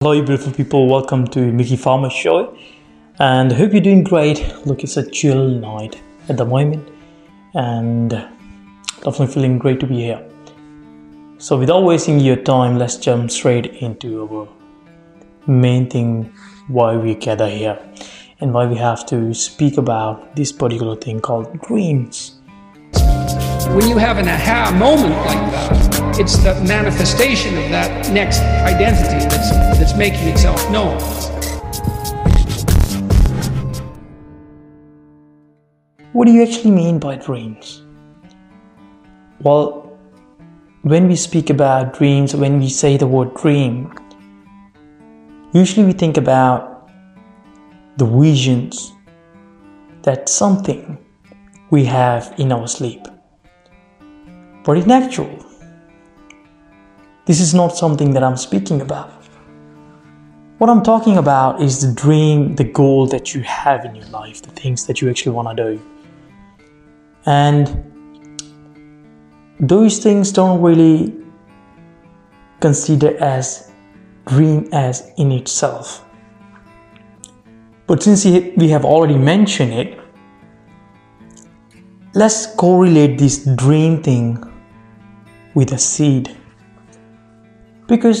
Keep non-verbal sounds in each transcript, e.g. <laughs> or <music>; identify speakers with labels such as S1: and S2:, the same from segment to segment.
S1: Hello, you beautiful people. Welcome to Miki Farmer Show, and hope you're doing great. Look, it's a chill night at the moment, and definitely feeling great to be here. So, without wasting your time, let's jump straight into our main thing why we gather here and why we have to speak about this particular thing called dreams.
S2: When you have an aha moment like that, it's the manifestation of that next identity that's, that's making itself known.
S1: What do you actually mean by dreams? Well, when we speak about dreams, when we say the word dream, usually we think about the visions that something we have in our sleep. But in actual, this is not something that I'm speaking about. What I'm talking about is the dream, the goal that you have in your life, the things that you actually want to do. And those things don't really consider as dream as in itself. But since we have already mentioned it, let's correlate this dream thing with a seed. Because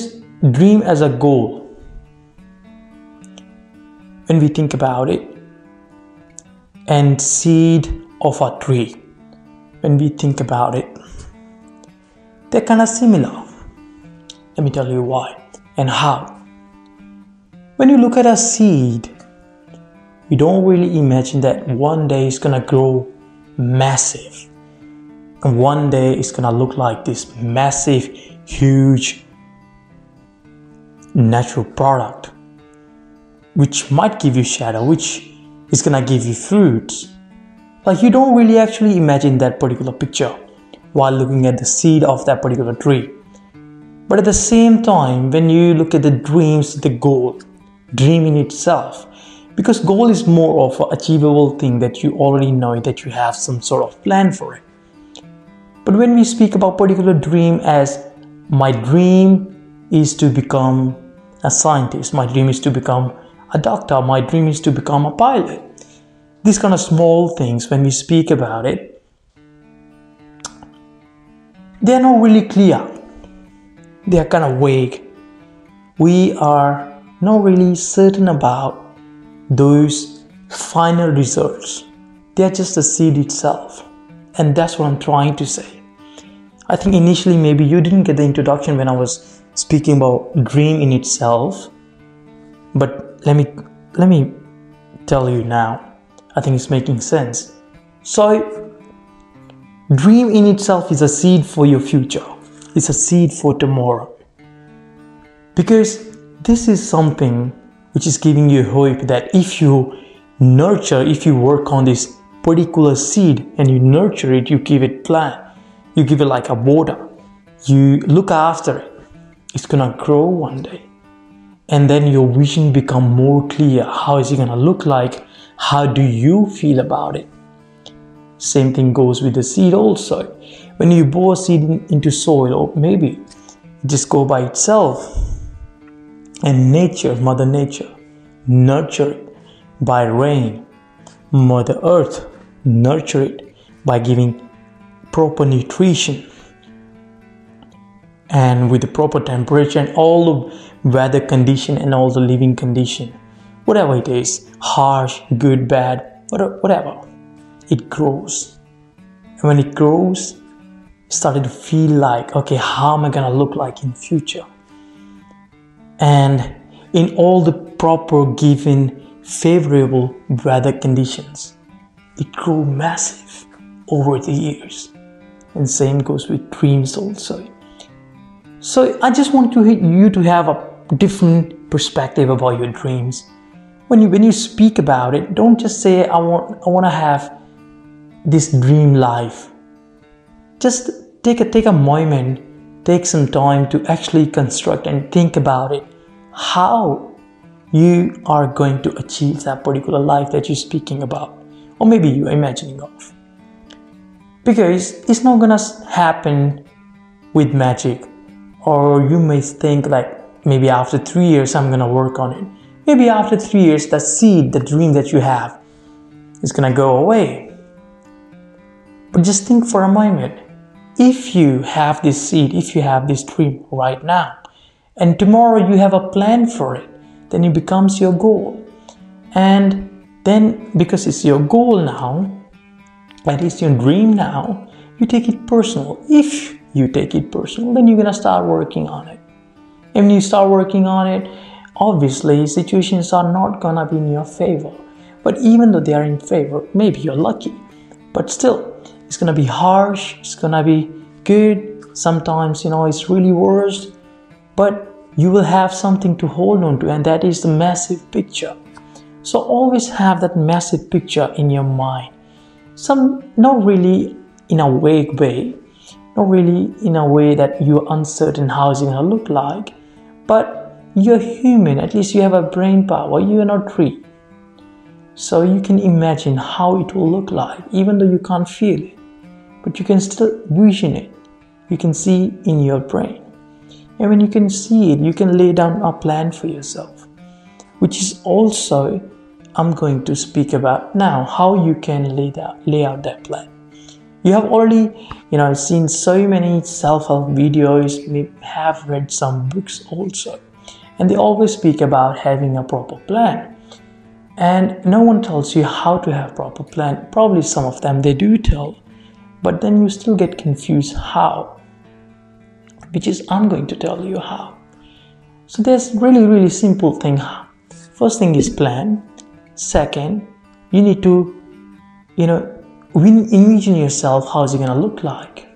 S1: dream as a goal, when we think about it, and seed of a tree, when we think about it, they're kind of similar. Let me tell you why and how. When you look at a seed, you don't really imagine that one day it's gonna grow massive and one day it's gonna look like this massive, huge natural product, which might give you shadow, which is gonna give you fruits. Like you don't really actually imagine that particular picture while looking at the seed of that particular tree. But at the same time, when you look at the dreams, the goal, dream in itself, because goal is more of an achievable thing that you already know that you have some sort of plan for it but when we speak about particular dream as my dream is to become a scientist, my dream is to become a doctor, my dream is to become a pilot. These kind of small things, when we speak about it, they are not really clear. They are kind of vague. We are not really certain about those final results. They are just the seed itself. And that's what I'm trying to say. I think initially maybe you didn't get the introduction when I was speaking about dream in itself. But let me let me tell you now. I think it's making sense. So dream in itself is a seed for your future. It's a seed for tomorrow. Because this is something which is giving you hope that if you nurture, if you work on this particular seed and you nurture it, you give it plant, you give it like a water, you look after it, it's gonna grow one day. And then your vision become more clear. How is it gonna look like? How do you feel about it? Same thing goes with the seed also. When you bore seed into soil, or maybe just go by itself, and nature, Mother Nature, nurture it by rain, Mother Earth, nurture it by giving proper nutrition and with the proper temperature and all the weather condition and all the living condition. Whatever it is harsh good bad whatever it grows. And when it grows it started to feel like okay how am i gonna look like in future? And in all the proper given favorable weather conditions it grew massive over the years and same goes with dreams also. So i just want to you to have a different perspective about your dreams. When you when you speak about it don't just say i want i want to have this dream life. Just take a take a moment take some time to actually construct and think about it. How you are going to achieve that particular life that you're speaking about. Or maybe you're imagining of because it's not gonna happen with magic or you may think like maybe after three years I'm gonna work on it. Maybe after three years, that seed, the dream that you have, is gonna go away. But just think for a moment if you have this seed, if you have this dream right now, and tomorrow you have a plan for it, then it becomes your goal. And then, because it's your goal now, that is your dream now, you take it personal. If you take it personal, then you're gonna start working on it. And when you start working on it, obviously situations are not gonna be in your favor. But even though they are in favor, maybe you're lucky. But still, it's gonna be harsh, it's gonna be good, sometimes you know it's really worst, but you will have something to hold on to, and that is the massive picture. So always have that massive picture in your mind. Some not really in a vague way, not really in a way that you're uncertain how it's gonna look like, but you're human, at least you have a brain power, you are not tree. So you can imagine how it will look like, even though you can't feel it. But you can still vision it. You can see in your brain. And when you can see it, you can lay down a plan for yourself, which is also I'm going to speak about now how you can lay, that, lay out that plan. You have already, you know, seen so many self-help videos, may have read some books also, and they always speak about having a proper plan. And no one tells you how to have proper plan. Probably some of them they do tell, but then you still get confused how which is I'm going to tell you how. So there's really really simple thing. First thing is plan. Second, you need to, you know, envision yourself how's it gonna look like.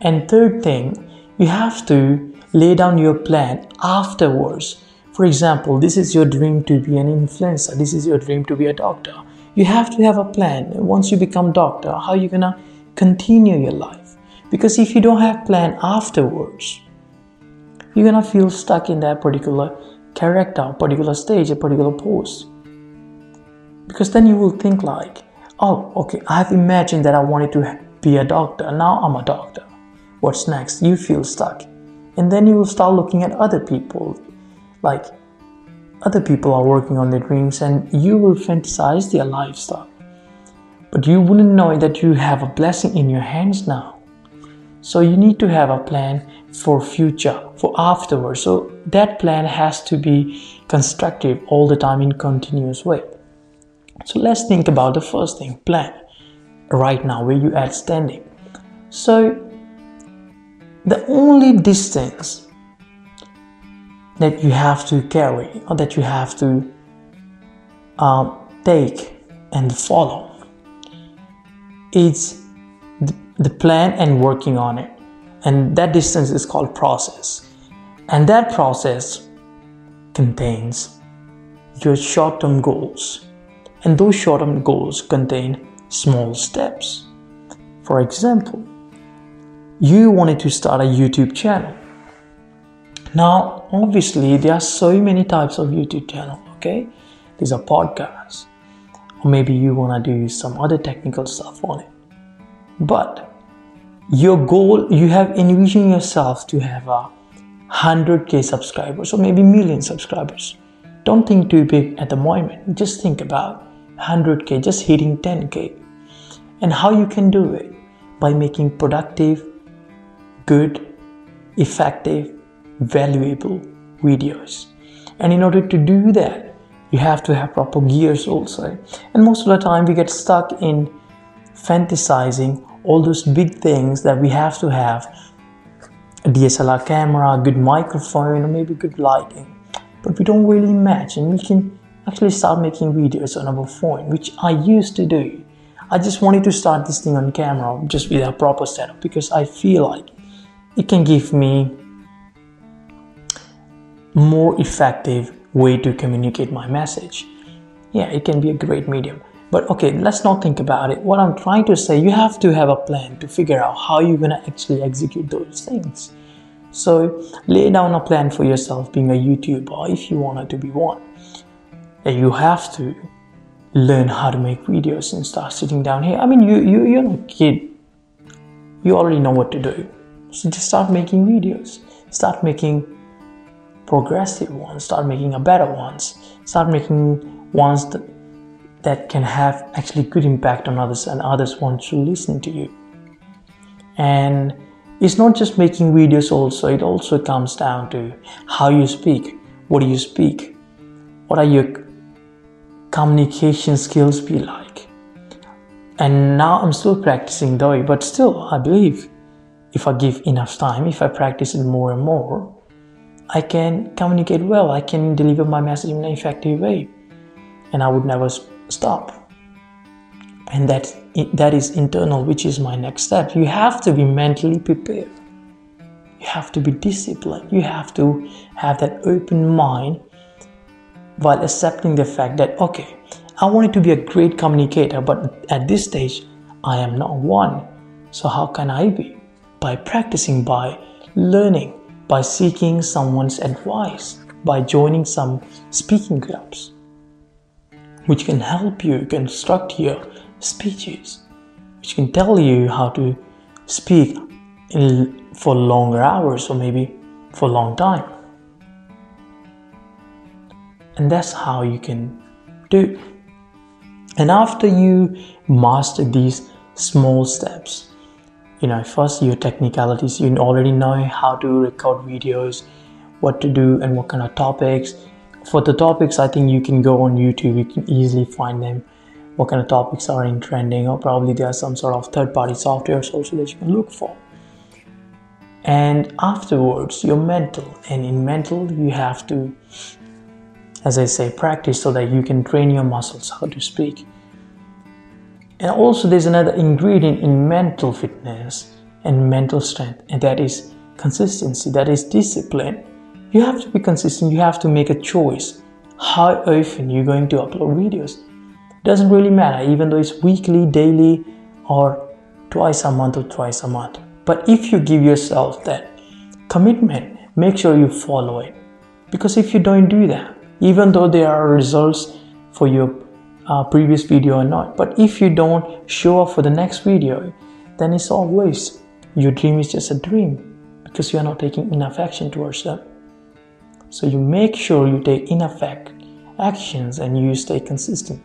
S1: And third thing, you have to lay down your plan afterwards. For example, this is your dream to be an influencer. This is your dream to be a doctor. You have to have a plan. Once you become doctor, how you gonna continue your life? Because if you don't have plan afterwards, you're gonna feel stuck in that particular character, particular stage, a particular pose. Because then you will think like, oh, okay, I've imagined that I wanted to be a doctor. Now I'm a doctor. What's next? You feel stuck. And then you will start looking at other people. Like other people are working on their dreams and you will fantasize their lifestyle. But you wouldn't know that you have a blessing in your hands now so you need to have a plan for future for afterwards so that plan has to be constructive all the time in continuous way so let's think about the first thing plan right now where you are standing so the only distance that you have to carry or that you have to um, take and follow is the plan and working on it. And that distance is called process. And that process contains your short term goals. And those short term goals contain small steps. For example, you wanted to start a YouTube channel. Now, obviously, there are so many types of YouTube channel, okay? There's a podcast, or maybe you want to do some other technical stuff on it. But your goal you have envisioned yourself to have a 100k subscribers or maybe million subscribers don't think too big at the moment just think about 100k just hitting 10k and how you can do it? By making productive good effective valuable videos. And in order to do that you have to have proper gears also. And most of the time we get stuck in fantasizing all those big things that we have to have. A DSLR camera, a good microphone, or maybe good lighting. But we don't really imagine. We can actually start making videos on our phone, which I used to do. I just wanted to start this thing on camera just with a proper setup because I feel like it can give me more effective way to communicate my message. Yeah, it can be a great medium. But okay, let's not think about it. What I'm trying to say, you have to have a plan to figure out how you're gonna actually execute those things. So lay down a plan for yourself being a YouTuber if you wanted to be one. And you have to learn how to make videos and start sitting down here. I mean you you you're a kid. You already know what to do. So just start making videos. Start making progressive ones start making a better ones start making ones that, that can have actually good impact on others and others want to listen to you and it's not just making videos also it also comes down to how you speak what do you speak what are your communication skills be like and now i'm still practicing though but still i believe if i give enough time if i practice it more and more I can communicate well, I can deliver my message in an effective way, and I would never stop. And that that is internal, which is my next step. You have to be mentally prepared. You have to be disciplined. You have to have that open mind while accepting the fact that okay, I wanted to be a great communicator, but at this stage, I am not one. So how can I be? By practicing, by learning, by seeking someone's advice, by joining some speaking clubs, which can help you construct your speeches, which can tell you how to speak in, for longer hours or maybe for a long time. And that's how you can do. And after you master these small steps, you know first your technicalities. You already know how to record videos what to do and what kind of topics. For the topics i think you can go on youtube. You can easily find them what kind of topics are in trending or probably there are some sort of third party softwares also that you can look for. And afterwards your mental. And in mental you have to as i say practice so that you can train your muscles how to speak and also, there's another ingredient in mental fitness and mental strength, and that is consistency, that is discipline. You have to be consistent, you have to make a choice how often you're going to upload videos. It doesn't really matter, even though it's weekly, daily, or twice a month or twice a month. But if you give yourself that commitment, make sure you follow it. Because if you don't do that, even though there are results for your uh, previous video or not. But if you don't show up for the next video, then it's all waste. Your dream is just a dream because you are not taking enough action towards them. So you make sure you take enough act, actions and you stay consistent.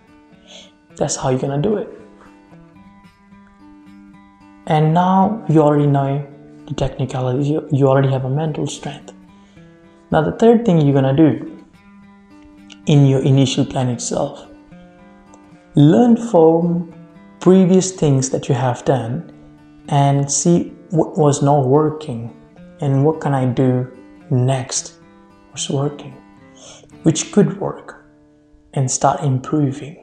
S1: That's how you're gonna do it. And now you already know the technicalities, you, you already have a mental strength. Now, the third thing you're gonna do in your initial plan itself. Learn from previous things that you have done and see what was not working and what can I do next was working, which could work, and start improving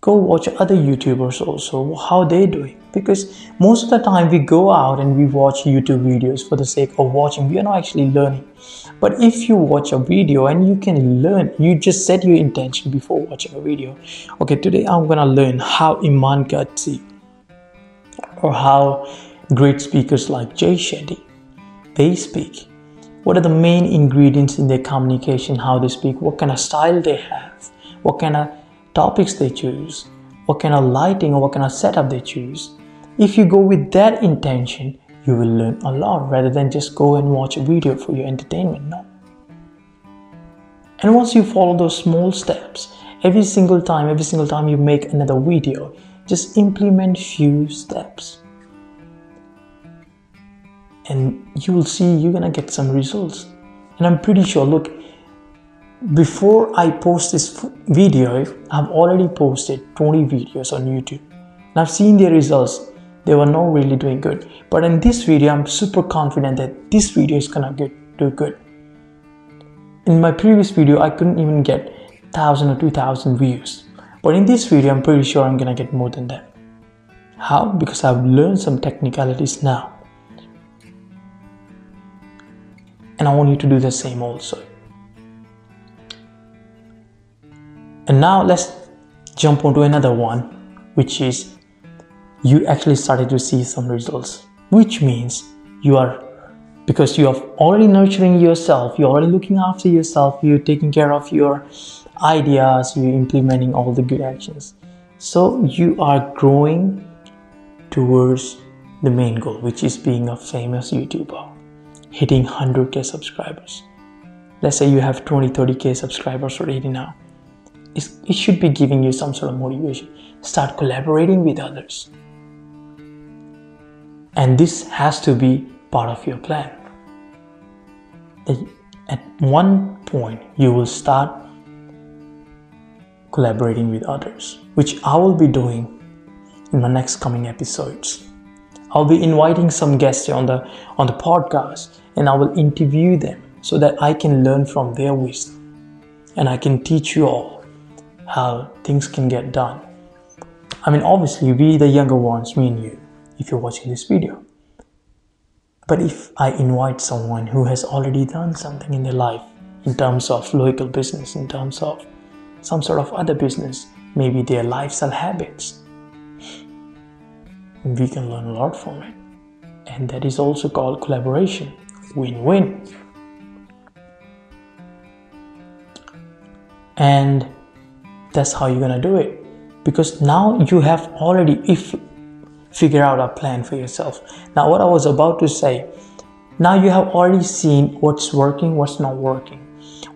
S1: go watch other youtubers also how they do it. because most of the time we go out and we watch youtube videos for the sake of watching. We are not actually learning. But if you watch a video and you can learn you just set your intention before watching a video. Okay today i'm gonna learn how iman Gadzhi or how great speakers like jay shetty they speak. What are the main ingredients in their communication how they speak what kind of style they have what kind of topics they choose, what kind of lighting or what kind of setup they choose. If you go with that intention, you will learn a lot rather than just go and watch a video for your entertainment. No. And once you follow those small steps, every single time, every single time you make another video, just implement few steps. And you will see you're gonna get some results. And I'm pretty sure, look, before I post this video, I've already posted 20 videos on YouTube and I've seen the results. They were not really doing good. But in this video, I'm super confident that this video is gonna get, do good. In my previous video, I couldn't even get 1000 or 2000 views. But in this video, I'm pretty sure I'm gonna get more than that. How? Because I've learned some technicalities now. And I want you to do the same also. And now let's jump onto another one, which is you actually started to see some results, which means you are because you are already nurturing yourself, you're already looking after yourself, you're taking care of your ideas, you're implementing all the good actions. So you are growing towards the main goal, which is being a famous YouTuber, hitting 100k subscribers. let's say you have 20 30k subscribers already now it should be giving you some sort of motivation. Start collaborating with others. And this has to be part of your plan. At one point you will start collaborating with others which i will be doing in my next coming episodes. I'll be inviting some guests on the on the podcast and i will interview them so that I can learn from their wisdom and I can teach you all how things can get done. I mean, obviously, we, the younger ones, me and you, if you're watching this video. But if I invite someone who has already done something in their life in terms of local business, in terms of some sort of other business, maybe their lifestyle habits, we can learn a lot from it. And that is also called collaboration win win. and that's how you're gonna do it. Because now you have already if figure out a plan for yourself. Now what i was about to say now you have already seen what's working what's not working.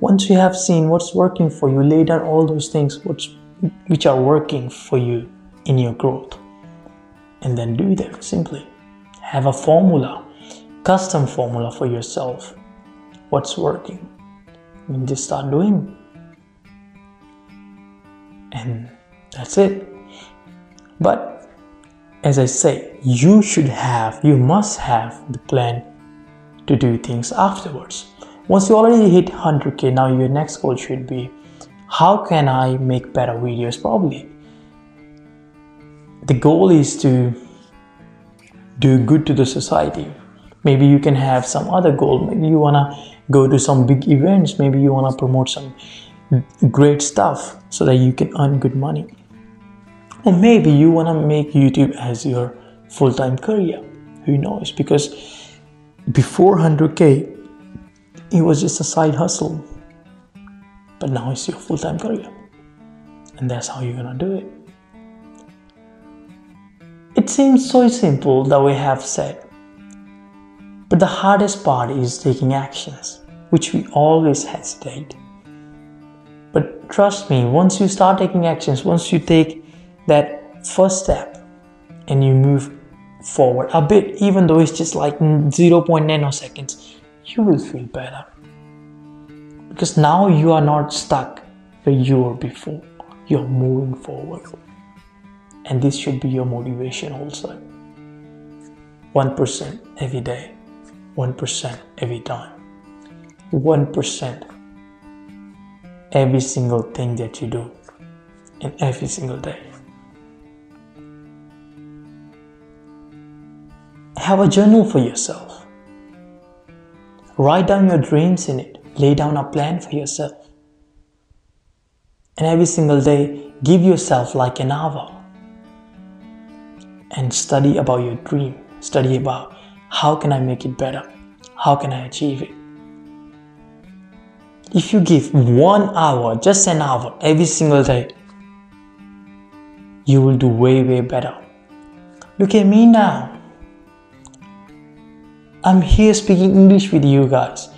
S1: Once you have seen what's working for you lay down all those things which which are working for you in your growth. And then do them simply. Have a formula custom formula for yourself. What's working? And just start doing and that's it. But as I say, you should have, you must have the plan to do things afterwards. Once you already hit 100k, now your next goal should be how can I make better videos? Probably the goal is to do good to the society. Maybe you can have some other goal. Maybe you wanna go to some big events. Maybe you wanna promote some great stuff so that you can earn good money. Or maybe you want to make YouTube as your full time career. Who knows? Because before 100k, it was just a side hustle. But now it's your full time career. And that's how you're going to do it. It seems so simple that we have said. But the hardest part is taking actions, which we always hesitate. Trust me, once you start taking actions, once you take that first step and you move forward a bit, even though it's just like 0.9 nanoseconds, you will feel better. Because now you are not stuck where you were before, you're moving forward. And this should be your motivation also. 1% every day, 1% every time, 1% every single thing that you do in every single day. Have a journal for yourself. Write down your dreams in it. Lay down a plan for yourself. And every single day, give yourself like an hour and study about your dream. Study about how can I make it better? How can I achieve it? If you give one hour, just an hour every single day, you will do way, way better. Look at me now. I'm here speaking English with you guys.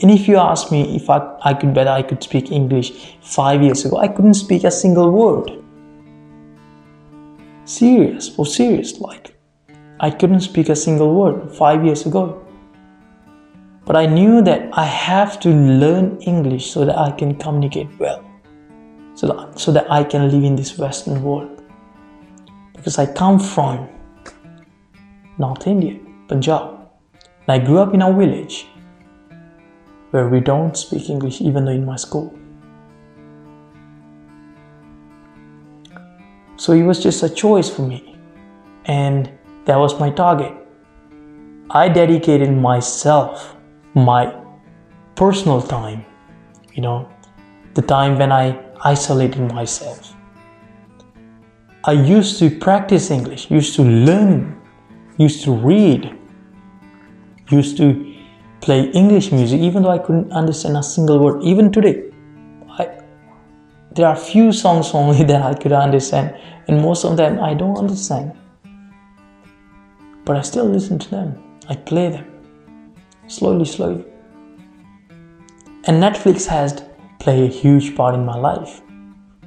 S1: And if you ask me if I, I could better I could speak English five years ago, I couldn't speak a single word. Serious, for serious, like I couldn't speak a single word five years ago. But I knew that I have to learn English so that I can communicate well, so that, so that I can live in this Western world. Because I come from North India, Punjab. And I grew up in a village where we don't speak English even though in my school. So it was just a choice for me, and that was my target. I dedicated myself my personal time, you know, the time when I isolated myself. I used to practice English, used to learn, used to read, used to play English music, even though I couldn't understand a single word. Even today, I, there are few songs only <laughs> that I could understand, and most of them I don't understand. But I still listen to them, I play them slowly, slowly. And Netflix has played a huge part in my life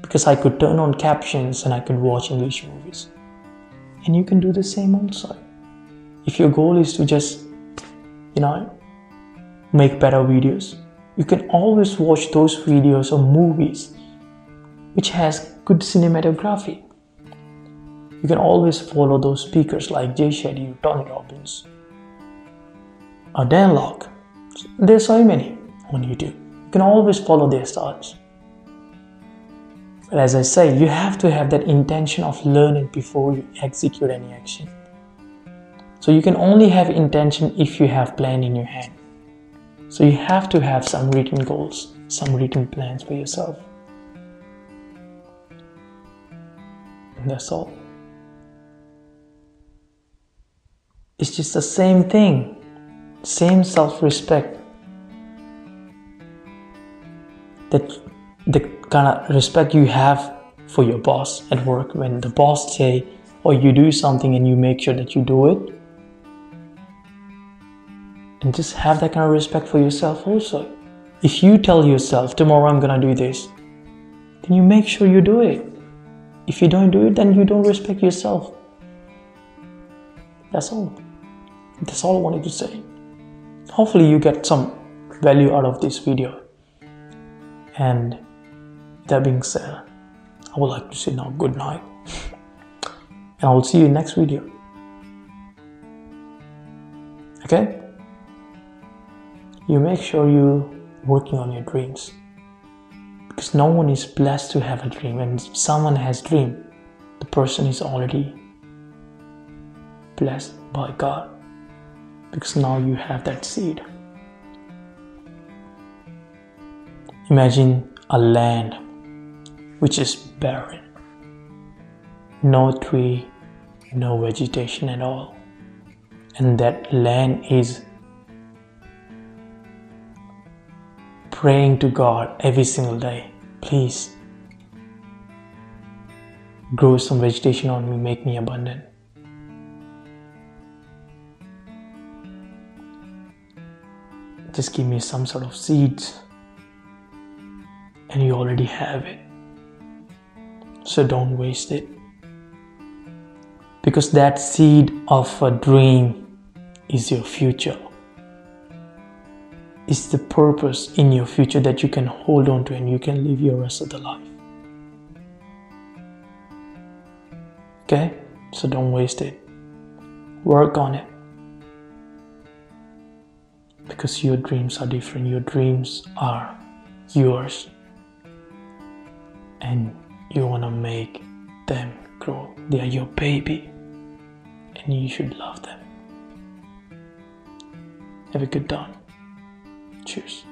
S1: because I could turn on captions and I could watch English movies. And you can do the same also. If your goal is to just, you know, make better videos, you can always watch those videos or movies which has good cinematography. You can always follow those speakers like Jay Shetty, Tony Robbins, Dan Lok. There's so many on YouTube. You can always follow their styles. But as I say, you have to have that intention of learning before you execute any action. So you can only have intention if you have plan in your hand. So you have to have some written goals, some written plans for yourself. And that's all. It's just the same thing, same self respect. That the kind of respect you have for your boss at work. When the boss say or you do something and you make sure that you do it and just have that kind of respect for yourself also. If you tell yourself tomorrow i'm gonna do this then you make sure you do it. If you don't do it then you don't respect yourself. That's all. That's all i wanted to say hopefully you get some value out of this video and that being said, I would like to say now good night. And I will see you in next video. Okay? You make sure you working on your dreams. Because no one is blessed to have a dream. And if someone has dream, the person is already blessed by God. Because now you have that seed. Imagine a land which is barren. No tree, no vegetation at all. And that land is praying to God every single day, please grow some vegetation on me, make me abundant. Just give me some sort of seeds, and you already have it so don't waste it. Because that seed of a dream is your future. It's the purpose in your future that you can hold on to and you can live your rest of the life. Okay? So don't waste it. Work on it. Because your dreams are different. Your dreams are yours. And you want to make them grow. They are your baby, and you should love them. Have a good day. Cheers.